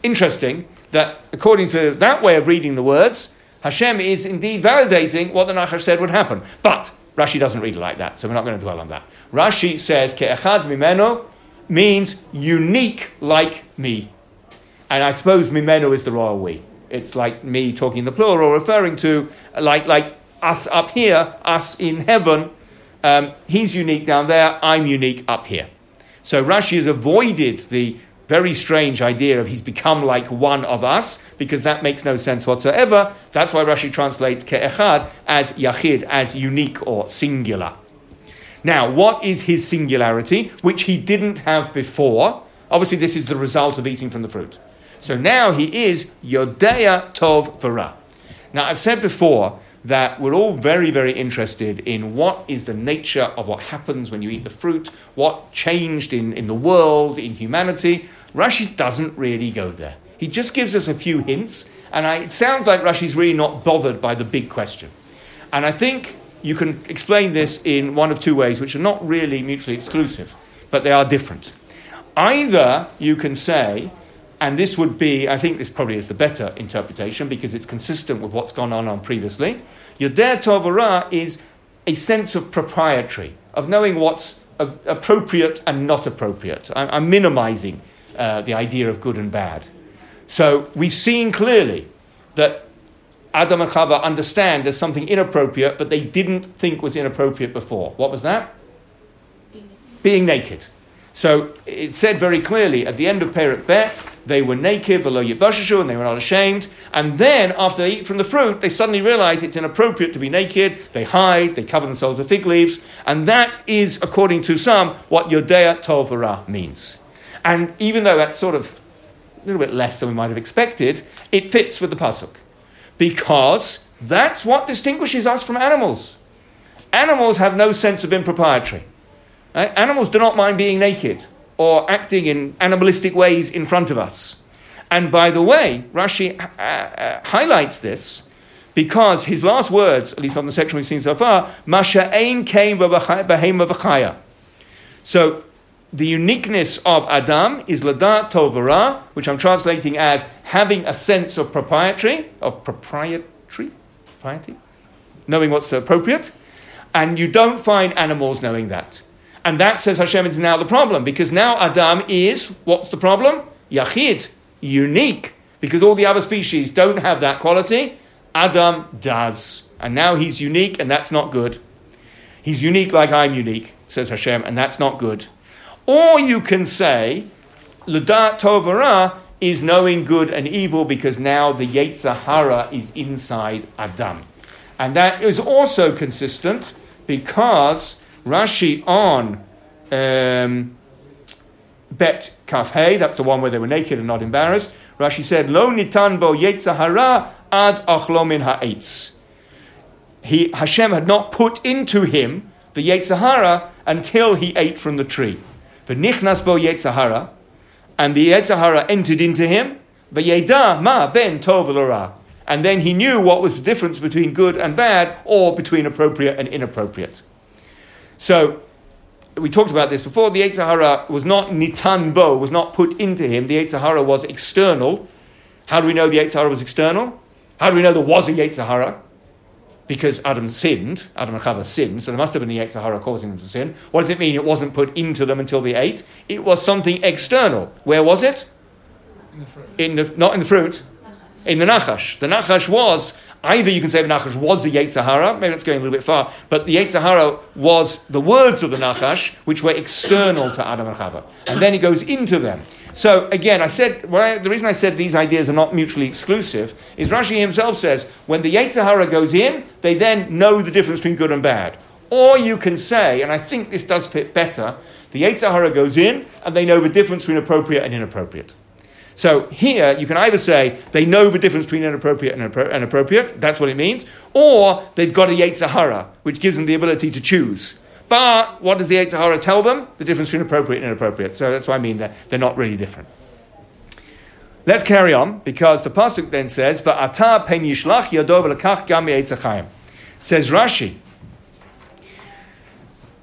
interesting that, according to that way of reading the words, Hashem is indeed validating what the Nachash said would happen. But Rashi doesn't read it like that, so we're not going to dwell on that. Rashi says, Ke'echad mimeno means unique like me. And I suppose mimeno is the royal we. It's like me talking the plural, referring to like, like us up here, us in heaven. Um, he's unique down there, I'm unique up here. So Rashi has avoided the very strange idea of he's become like one of us, because that makes no sense whatsoever. That's why Rashi translates ke'echad as yachid, as unique or singular. Now, what is his singularity, which he didn't have before? Obviously, this is the result of eating from the fruit. So now he is Yodea Tov Vara. Now, I've said before that we're all very, very interested in what is the nature of what happens when you eat the fruit, what changed in, in the world, in humanity. Rashi doesn't really go there. He just gives us a few hints, and I, it sounds like Rashi's really not bothered by the big question. And I think you can explain this in one of two ways, which are not really mutually exclusive, but they are different. Either you can say, and this would be, I think this probably is the better interpretation because it's consistent with what's gone on, on previously. Yodea Tovara is a sense of proprietary, of knowing what's a- appropriate and not appropriate. I'm, I'm minimizing uh, the idea of good and bad. So we've seen clearly that Adam and Chava understand there's something inappropriate, but they didn't think was inappropriate before. What was that? Being naked. So it said very clearly at the end of Perek Bet, they were naked, and they were not ashamed. And then, after they eat from the fruit, they suddenly realize it's inappropriate to be naked. They hide, they cover themselves with fig leaves. And that is, according to some, what Yodea Tovara means. And even though that's sort of a little bit less than we might have expected, it fits with the Pasuk. Because that's what distinguishes us from animals. Animals have no sense of impropriety. Right? Animals do not mind being naked or acting in animalistic ways in front of us. And by the way, Rashi uh, uh, highlights this because his last words, at least on the section we've seen so far, Masha ein came v'chaya. So the uniqueness of Adam is ladat tovara, which I'm translating as having a sense of proprietary, of proprietary, propriety, knowing what's appropriate, and you don't find animals knowing that. And that says Hashem is now the problem because now Adam is what's the problem? Yachid, unique, because all the other species don't have that quality. Adam does, and now he's unique, and that's not good. He's unique like I'm unique, says Hashem, and that's not good. Or you can say, Ludat Tovara is knowing good and evil because now the Yetzer Hara is inside Adam. And that is also consistent because Rashi on um, Bet Kaf Hey, that's the one where they were naked and not embarrassed. Rashi said, Lo nitan bo Yetzer Hara ad achlomin ha'etz. He, Hashem had not put into him the Yetzer Hara until he ate from the tree. V'nichnas bo Yetzer Hara, and the Yetzer Hara entered into him. V'yeda ma ben tov and then he knew what was the difference between good and bad, or between appropriate and inappropriate. So, we talked about this before. The Yetzer Hara was not nitan bo, was not put into him. The Yetzer Hara was external. How do we know the Yetzer Hara was external? How do we know there was a Yetzer Hara? Because Adam sinned, Adam and Chava sinned, so there must have been a Yetzer Hara causing them to sin. What does it mean? It wasn't put into them until they ate. It was something external. Where was it? In the fruit. In the not in the fruit, in the Nachash. The Nachash was either you can say the Nachash was the Yetzer Hara, maybe that's going a little bit far, but the Yetzer Hara was the words of the Nachash which were external to Adam and Chava, and then he goes into them. So again, I said what I, the reason I said these ideas are not mutually exclusive is Rashi himself says when the Yetzer Hara goes in, they then know the difference between good and bad. Or you can say, and I think this does fit better, the Yetzer Hara goes in and they know the difference between appropriate and inappropriate. So here, you can either say they know the difference between inappropriate and appro- and appropriate, that's what it means, or they've got a Yetzer Hara, which gives them the ability to choose. But what does the Yetzer Hara tell them? The difference between appropriate and inappropriate. So that's what I mean, they're, they're not really different. Let's carry on, because the Pasuk then says, Va'ata pen yishlach yado v'lekach gam Says Rashi,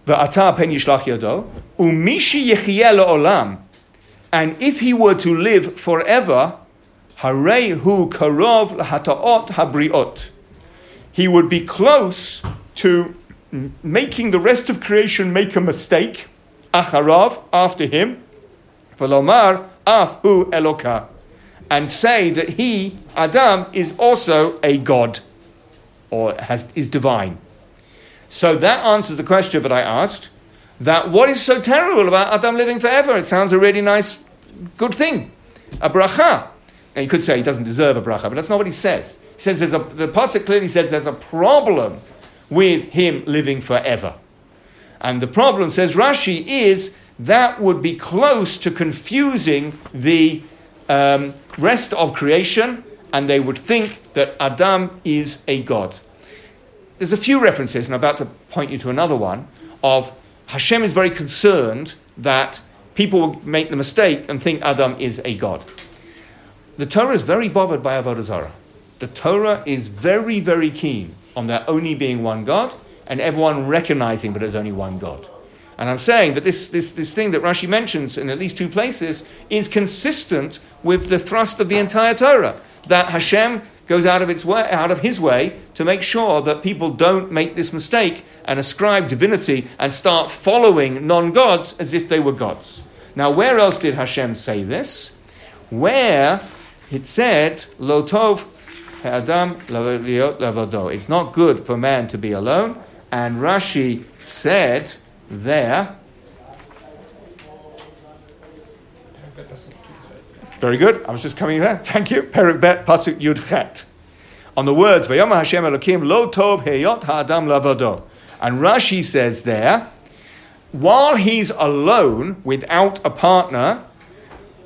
Va'ata pen yishlach yado, umishi yechiyeh olam, and if he were to live forever, Harehu karov lahataot habriot. He would be close to making the rest of creation make a mistake. Acharav, after him. Velomar, afu eloka. And say that he, Adam, is also a god or has, is divine. So that answers the question that I asked that what is so terrible about Adam living forever? It sounds a really nice, good thing. A bracha. And you could say he doesn't deserve a bracha, but that's not what he says. He says there's a, the pasuk clearly says there's a problem with him living forever. And the problem, says Rashi, is that would be close to confusing the um, rest of creation, and they would think that Adam is a god. There's a few references, and I'm about to point you to another one, of Hashem is very concerned that people will make the mistake and think Adam is a god. The Torah is very bothered by Avodah Zarah. The Torah is very, very keen on there only being one God and everyone recognizing that there's only one God. And I'm saying that this, this, this thing that Rashi mentions in at least two places is consistent with the thrust of the entire Torah. That Hashem goes out of, its way, out of his way to make sure that people don't make this mistake and ascribe divinity and start following non gods as if they were gods. Now, where else did Hashem say this? Where it said, Lo tov Adam lavado. It's not good for man to be alone. And Rashi said there. Very good. I was just coming there. Thank you. Perek bet pasuk yud chet. On the words Vayom Hashem Elokim lo tov heyot ha'adam lavado. And Rashi says there, while he's alone without a partner,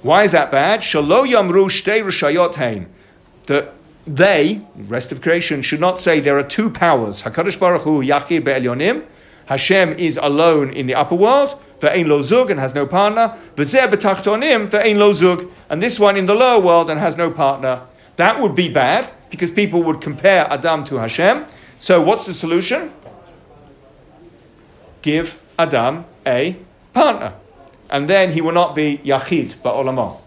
why is that bad? Shalo yamru shtei rishayot hein. The they, rest of creation, should not say there are two powers. Hakadosh Baruch Hu Yachid be'elyonim. Hashem is alone in the upper world. Ve'ein lo zug and has no partner. Ve'zeh betachtonim ve'ein lo zug. And this one in the lower world and has no partner. That would be bad because people would compare Adam to Hashem. So what's the solution? Give Adam a partner. And then he will not be Yachid ba'olamo.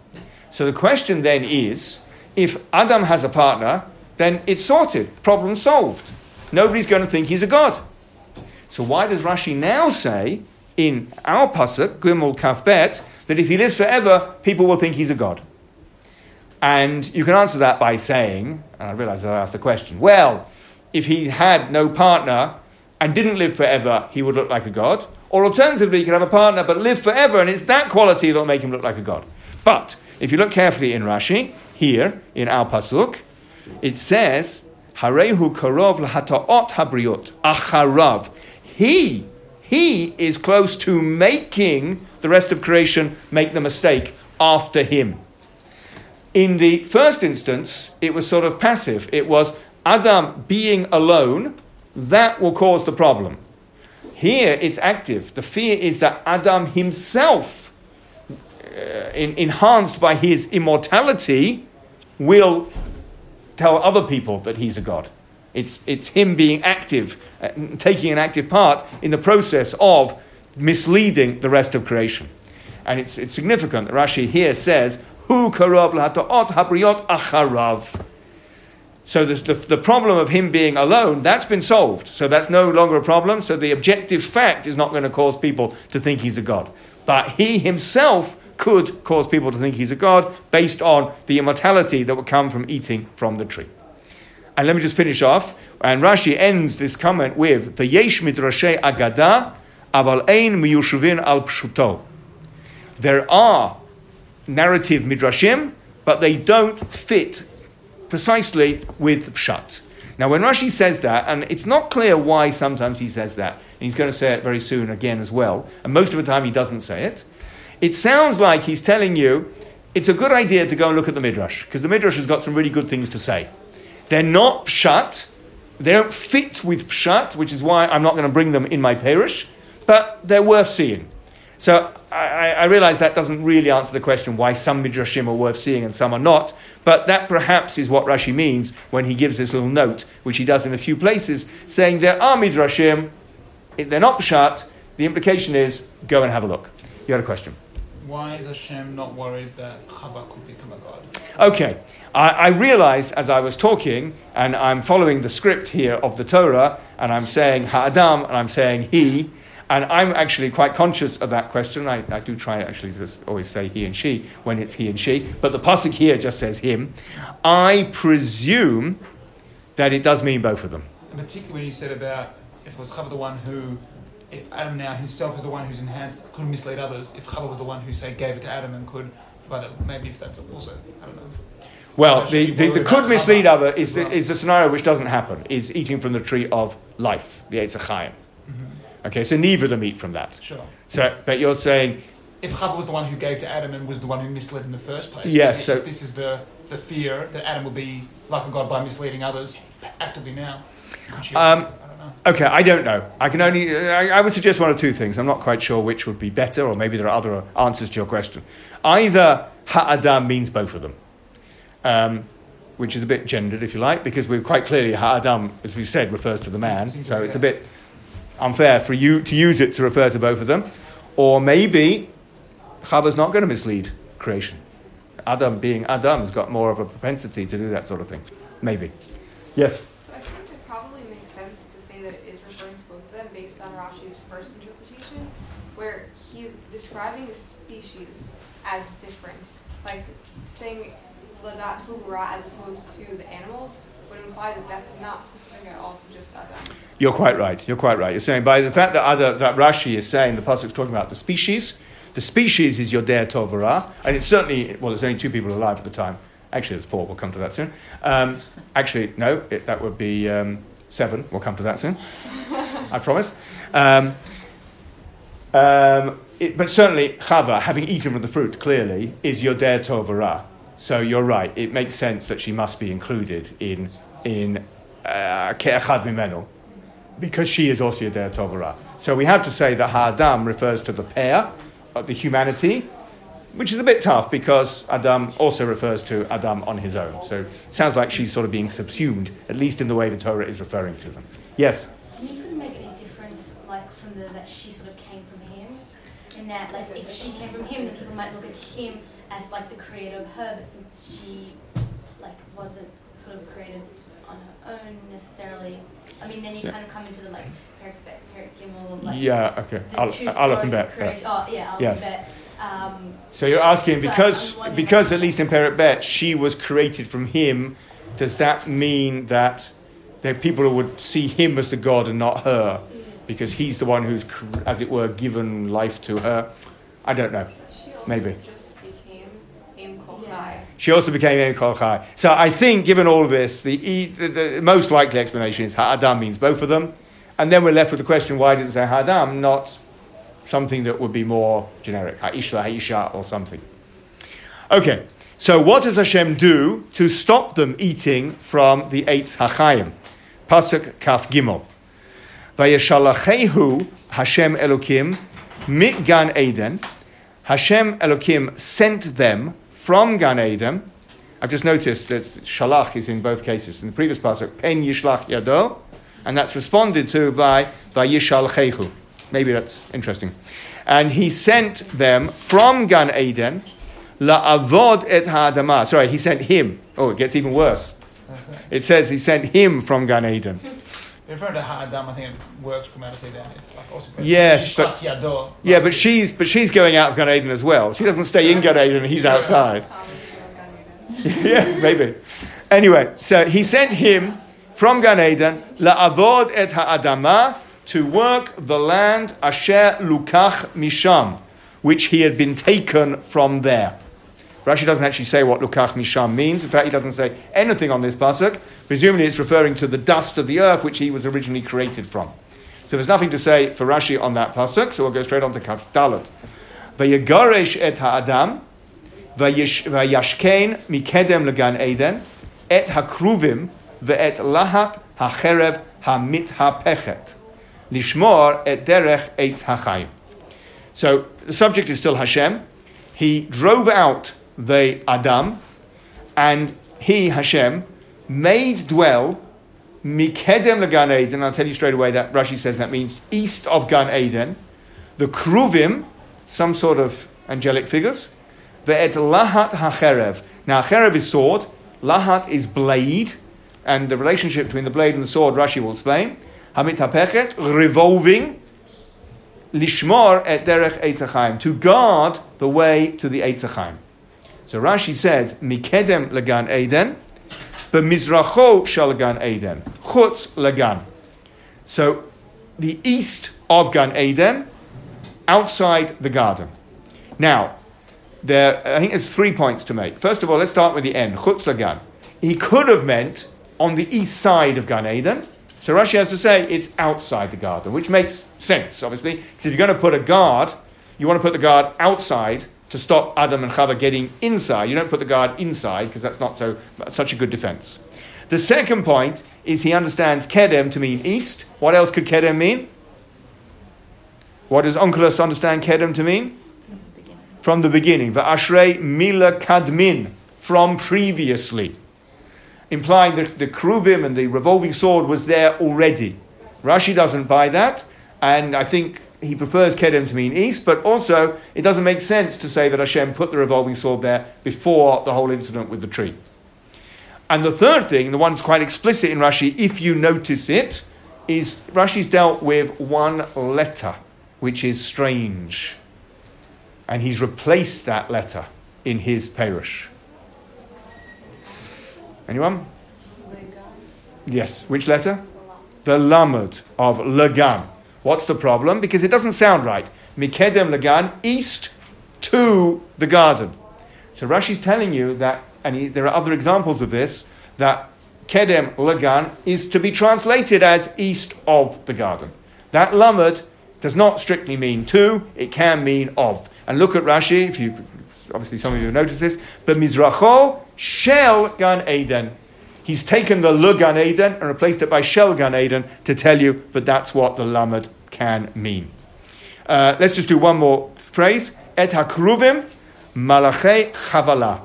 So the question then is, if Adam has a partner, then it's sorted, problem solved. Nobody's going to think he's a god. So why does Rashi now say in our pasuk Gimel Kaf Bet that if he lives forever, people will think he's a god? And you can answer that by saying, and I realize I asked the question. Well, if he had no partner and didn't live forever, he would look like a god. Or alternatively, he could have a partner but live forever, and it's that quality that will make him look like a god. But if you look carefully in Rashi, here in our pasuk, it says, "Harehu karov lahataot habriot acharav." He, he is close to making the rest of creation make the mistake after him. In the first instance, it was sort of passive. It was Adam being alone, that will cause the problem. Here, it's active. The fear is that Adam himself, uh, in, enhanced by his immortality, will tell other people that he's a god. It's, it's him being active, uh, taking an active part in the process of misleading the rest of creation. And it's, it's significant that Rashi here says, Hu karov lahata'ot acharav. So the, the problem of him being alone, that's been solved. So that's no longer a problem. So the objective fact is not going to cause people to think he's a god. But he himself could cause people to think he's a god based on the immortality that would come from eating from the tree. And let me just finish off. And Rashi ends this comment with the Yesh midrashe agada aval ein miyushuvin al pshuto. There are narrative midrashim, but they don't fit precisely with pshat. Now, when Rashi says that, and it's not clear why sometimes he says that, and he's going to say it very soon again as well, and most of the time he doesn't say it, it sounds like he's telling you it's a good idea to go and look at the Midrash, because the Midrash has got some really good things to say. They're not pshat, they don't fit with pshat, which is why I'm not going to bring them in my Perush, but they're worth seeing. So I, I, realize that doesn't really answer the question why some midrashim are worth seeing and some are not, but that perhaps is what Rashi means when he gives this little note, which he does in a few places, saying there are midrashim, they're not pshat. The implication is go and have a look. You had a question. Why is Hashem not worried that Chava could become a god? Okay, I, I realized as I was talking, and I'm following the script here of the Torah, and I'm saying Ha'adam, and I'm saying he, and I'm actually quite conscious of that question. I, I do try actually to always say he and she when it's he and she, but the pasuk here just says him. I presume that it does mean both of them. And particularly when you said about if it was Chava the one who, if Adam now himself is the one who's enhanced, could mislead others. If Chava was the one who say gave it to Adam and could, but maybe if that's also, I don't know. Well, the, the, the, could mislead other is the, is the scenario which doesn't happen, is eating from the tree of life, the Eitz Chaim. Okay, so neither of them eat from that. Sure. So, but you're saying if Chava was the one who gave to Adam and was the one who misled in the first place. Yes. So if this is the, the fear that Adam will be like a god by misleading others actively now. Um, okay, I don't know. I can only. I, I, would suggest one or two things. I'm not quite sure which would be better, or maybe there are other answers to your question. Either Ha'adam means both of them. Um, which is a bit gendered, if you like, because we're quite clearly Ha'adam, as we said, refers to the man. So it's a bit unfair for you to use it to refer to both of them. Or maybe Chava's not going to mislead creation. Adam, being Adam, has got more of a propensity to do that sort of thing. Maybe. Yes? So I think it probably makes sense to say that it is referring to both of them based on Rashi's first interpretation, where he's describing the species as different. Like saying Ladat Hubara as opposed to the animals would imply that that's not specific at all to just Adam. You're quite right. You're quite right. You're saying by the fact that, other, that Rashi is saying the pasuk is talking about the species. The species is Yodea Tovara, and it's certainly well. There's only two people alive at the time. Actually, there's four. We'll come to that soon. Um, actually, no, it, that would be um, seven. We'll come to that soon. I promise. Um, um, it, but certainly, Chava, having eaten from the fruit, clearly is your Yodea Tovara. So you're right. It makes sense that she must be included in in uh, Ke'echad Mimenu because she is also Yodea Tovara. So we have to say that Ha'adam refers to the pair, uh, the humanity, which is a bit tough because Adam also refers to Adam on his own. So it sounds like she's sort of being subsumed, at least in the way the Torah is referring to them. Yes? Make any difference, like, from the that she sort of came from him? That, like, if she came from him, then people might look at him as like the creator of her, but since she like wasn't sort of created on her own necessarily. I mean, then you yeah. kind of come into the like Perek Gimel, like yeah, okay, Aleph and Bet. Oh, yeah, Aleph yes. Bet. Um, so you're asking because because at least in Perek Bet she was created from him. Does that mean that there people would see him as the god and not her, because he's the one who's, as it were, given life to her? I don't know. Maybe. She also became Em Kol Chai. So I think, given all of this, the, the, the most likely explanation is Ha'adam means both of them. And then we're left with the question why does it say Ha'adam, not something that would be more generic, Ha'ishla, Ha'isha, or something. Okay, so what does Hashem do to stop them eating from the Eitz Hachayim? Pasuk Kaf Gimel. Vayeshalachehu Hashem Elokim mit Gan Eden. Hashem Elokim sent them from Gan Eden, I've just noticed that shalach is in both cases. In the previous pasuk, pen yishlach yado, and that's responded to by vayishal chechu. Maybe that's interesting. And he sent them from Gan Eden la'avod et ha'adamah. Sorry, he sent him. Oh, it gets even worse. It says he sent him from Gan Eden. In front of Ha'adam, I think it works grammatically then. It's like also Yes, but- yado. Yeah, but she's but she's going out of Gan Eden as well. She doesn't stay in Gan Eden; he's outside. yeah, maybe. Anyway, so he sent him from Gan Eden la'avod et ha'adamah to work the land asher lukach misham, which he had been taken from there. Rashi doesn't actually say what lukach misham means. In fact, he doesn't say anything on this pasuk. Presumably, it's referring to the dust of the earth which he was originally created from. So there's nothing to say for Rashi on that pasuk. So we'll go straight on to Kaf Dalet. Vayegaresh et ha'adam vayashkein mikedem legan Eden et hakruvim ve'et lahat hacherev hamit hapechet lishmor et derech et hachayim. So the subject is still Hashem. He drove out the Adam, and he Hashem made dwell mikedem legan Eden. I'll tell you straight away that Rashi says that means east of Gan Eden. The kruvim, some sort of angelic figures. Ve'et lahat hacherev. Now cherev is sword. Lahat is blade, and the relationship between the blade and the sword Rashi will explain. Hamit hapechet revolving. Lishmor et derech Eitzachaim, to guard the way to the Eitzachaim. So Rashi says, Mikedem legan Eden, but shel gan Eden, chutz legan. So the east of Gan Eden, outside the garden. Now, there, I think there's three points to make. First of all, let's start with the end, chutz legan. He could have meant on the east side of Gan Eden. So Rashi has to say it's outside the garden, which makes sense, obviously. Because if you're going to put a guard, you want to put the guard outside to stop Adam and Chava getting inside. You don't put the guard inside because that's not so such a good defense. The second point is he understands Kedem to mean east. What else could Kedem mean? What does Onkelos understand Kedem to mean? From the beginning. The Ashrei mila kadmin, from previously implying that the Kruvim and the revolving sword was there already. Rashi doesn't buy that, and I think he prefers Kedem to mean east, but also it doesn't make sense to say that Hashem put the revolving sword there before the whole incident with the tree. And the third thing, the one that's quite explicit in Rashi, if you notice it, is Rashi's dealt with one letter, which is strange. And he's replaced that letter in his Perush. Anyone? Yes. Which letter? The Lamed of Lagan. What's the problem? Because it doesn't sound right. Mikedem Lagan, east to the garden. So Rashi's telling you that, and he, there are other examples of this, that Kedem Lagan is to be translated as east of the garden. That Lamed does not strictly mean to, it can mean of. And look at Rashi, if you obviously some of you have noticed this, but Mizracho Shel Gan Eden. He's taken the Le Gan Eden and replaced it by Shel Gan Eden to tell you that that's what the Lamed can mean. Uh, let's just do one more phrase. Et hakruvim malachei chavala.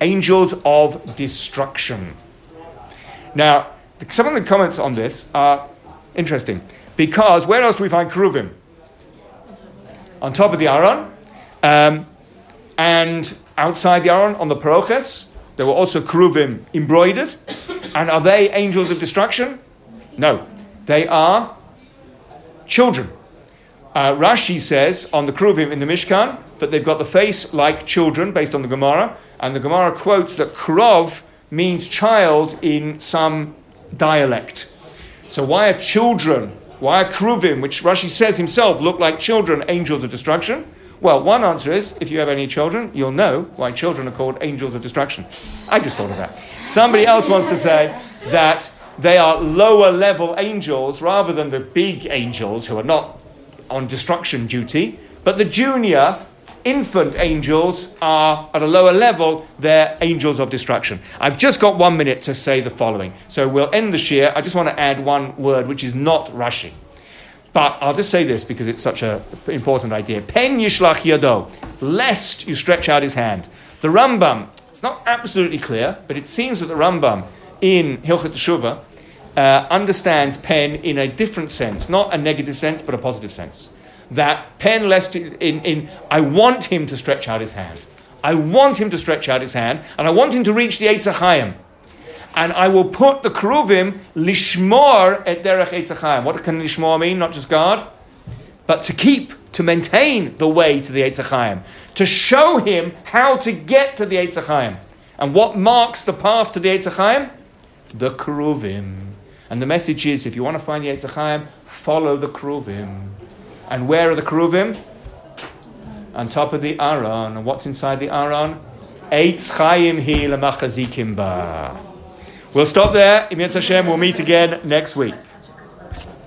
Angels of destruction. Now, some of the comments on this are interesting because where else do we find keruvim? On top of the Aron, um, and outside the Aron on the Paroches, there were also Kruvim embroidered. And are they angels of destruction? No, they are children. Uh, Rashi says on the Kruvim in the Mishkan that they've got the face like children, based on the Gemara, and the Gemara quotes that krov means child in some dialect. So why are children, why are kruvim, which Rashi says himself look like children, angels of destruction? Well, one answer is if you have any children, you'll know why children are called angels of destruction. I just thought of that. Somebody else wants to say that they are lower level angels rather than the big angels who are not on destruction duty, but the junior infant angels are at a lower level, they're angels of destruction. I've just got one minute to say the following. So we'll end the Shiur. I just want to add one word, which is not Rashi. But I'll just say this because it's such an important idea. Pen yishlach yado, lest you stretch out his hand. The Rambam It's not absolutely clear, but it seems that the Rambam in Hilchot Teshuvah uh, understands pen in a different sense, not a negative sense, but a positive sense. That pen lest in, in I want him to stretch out his hand. I want him to stretch out his hand, and I want him to reach the Eitz. And I will put the Kruvim lishmor et derech Eitz Chaim. What can lishmor mean? Not just guard, but to keep, to maintain the way to the Eitz Chaim, to show him how to get to the Eitz Chaim. And what marks the path to the Eitz Chaim? The Kruvim. And the message is, if you want to find the Eitz Chaim, follow the Kruvim. And where are the Kruvim? On top of the Aron. And what's inside the Aron? Eitz Chaim hi ba. We'll stop there. Im Hashem, we'll meet again next week.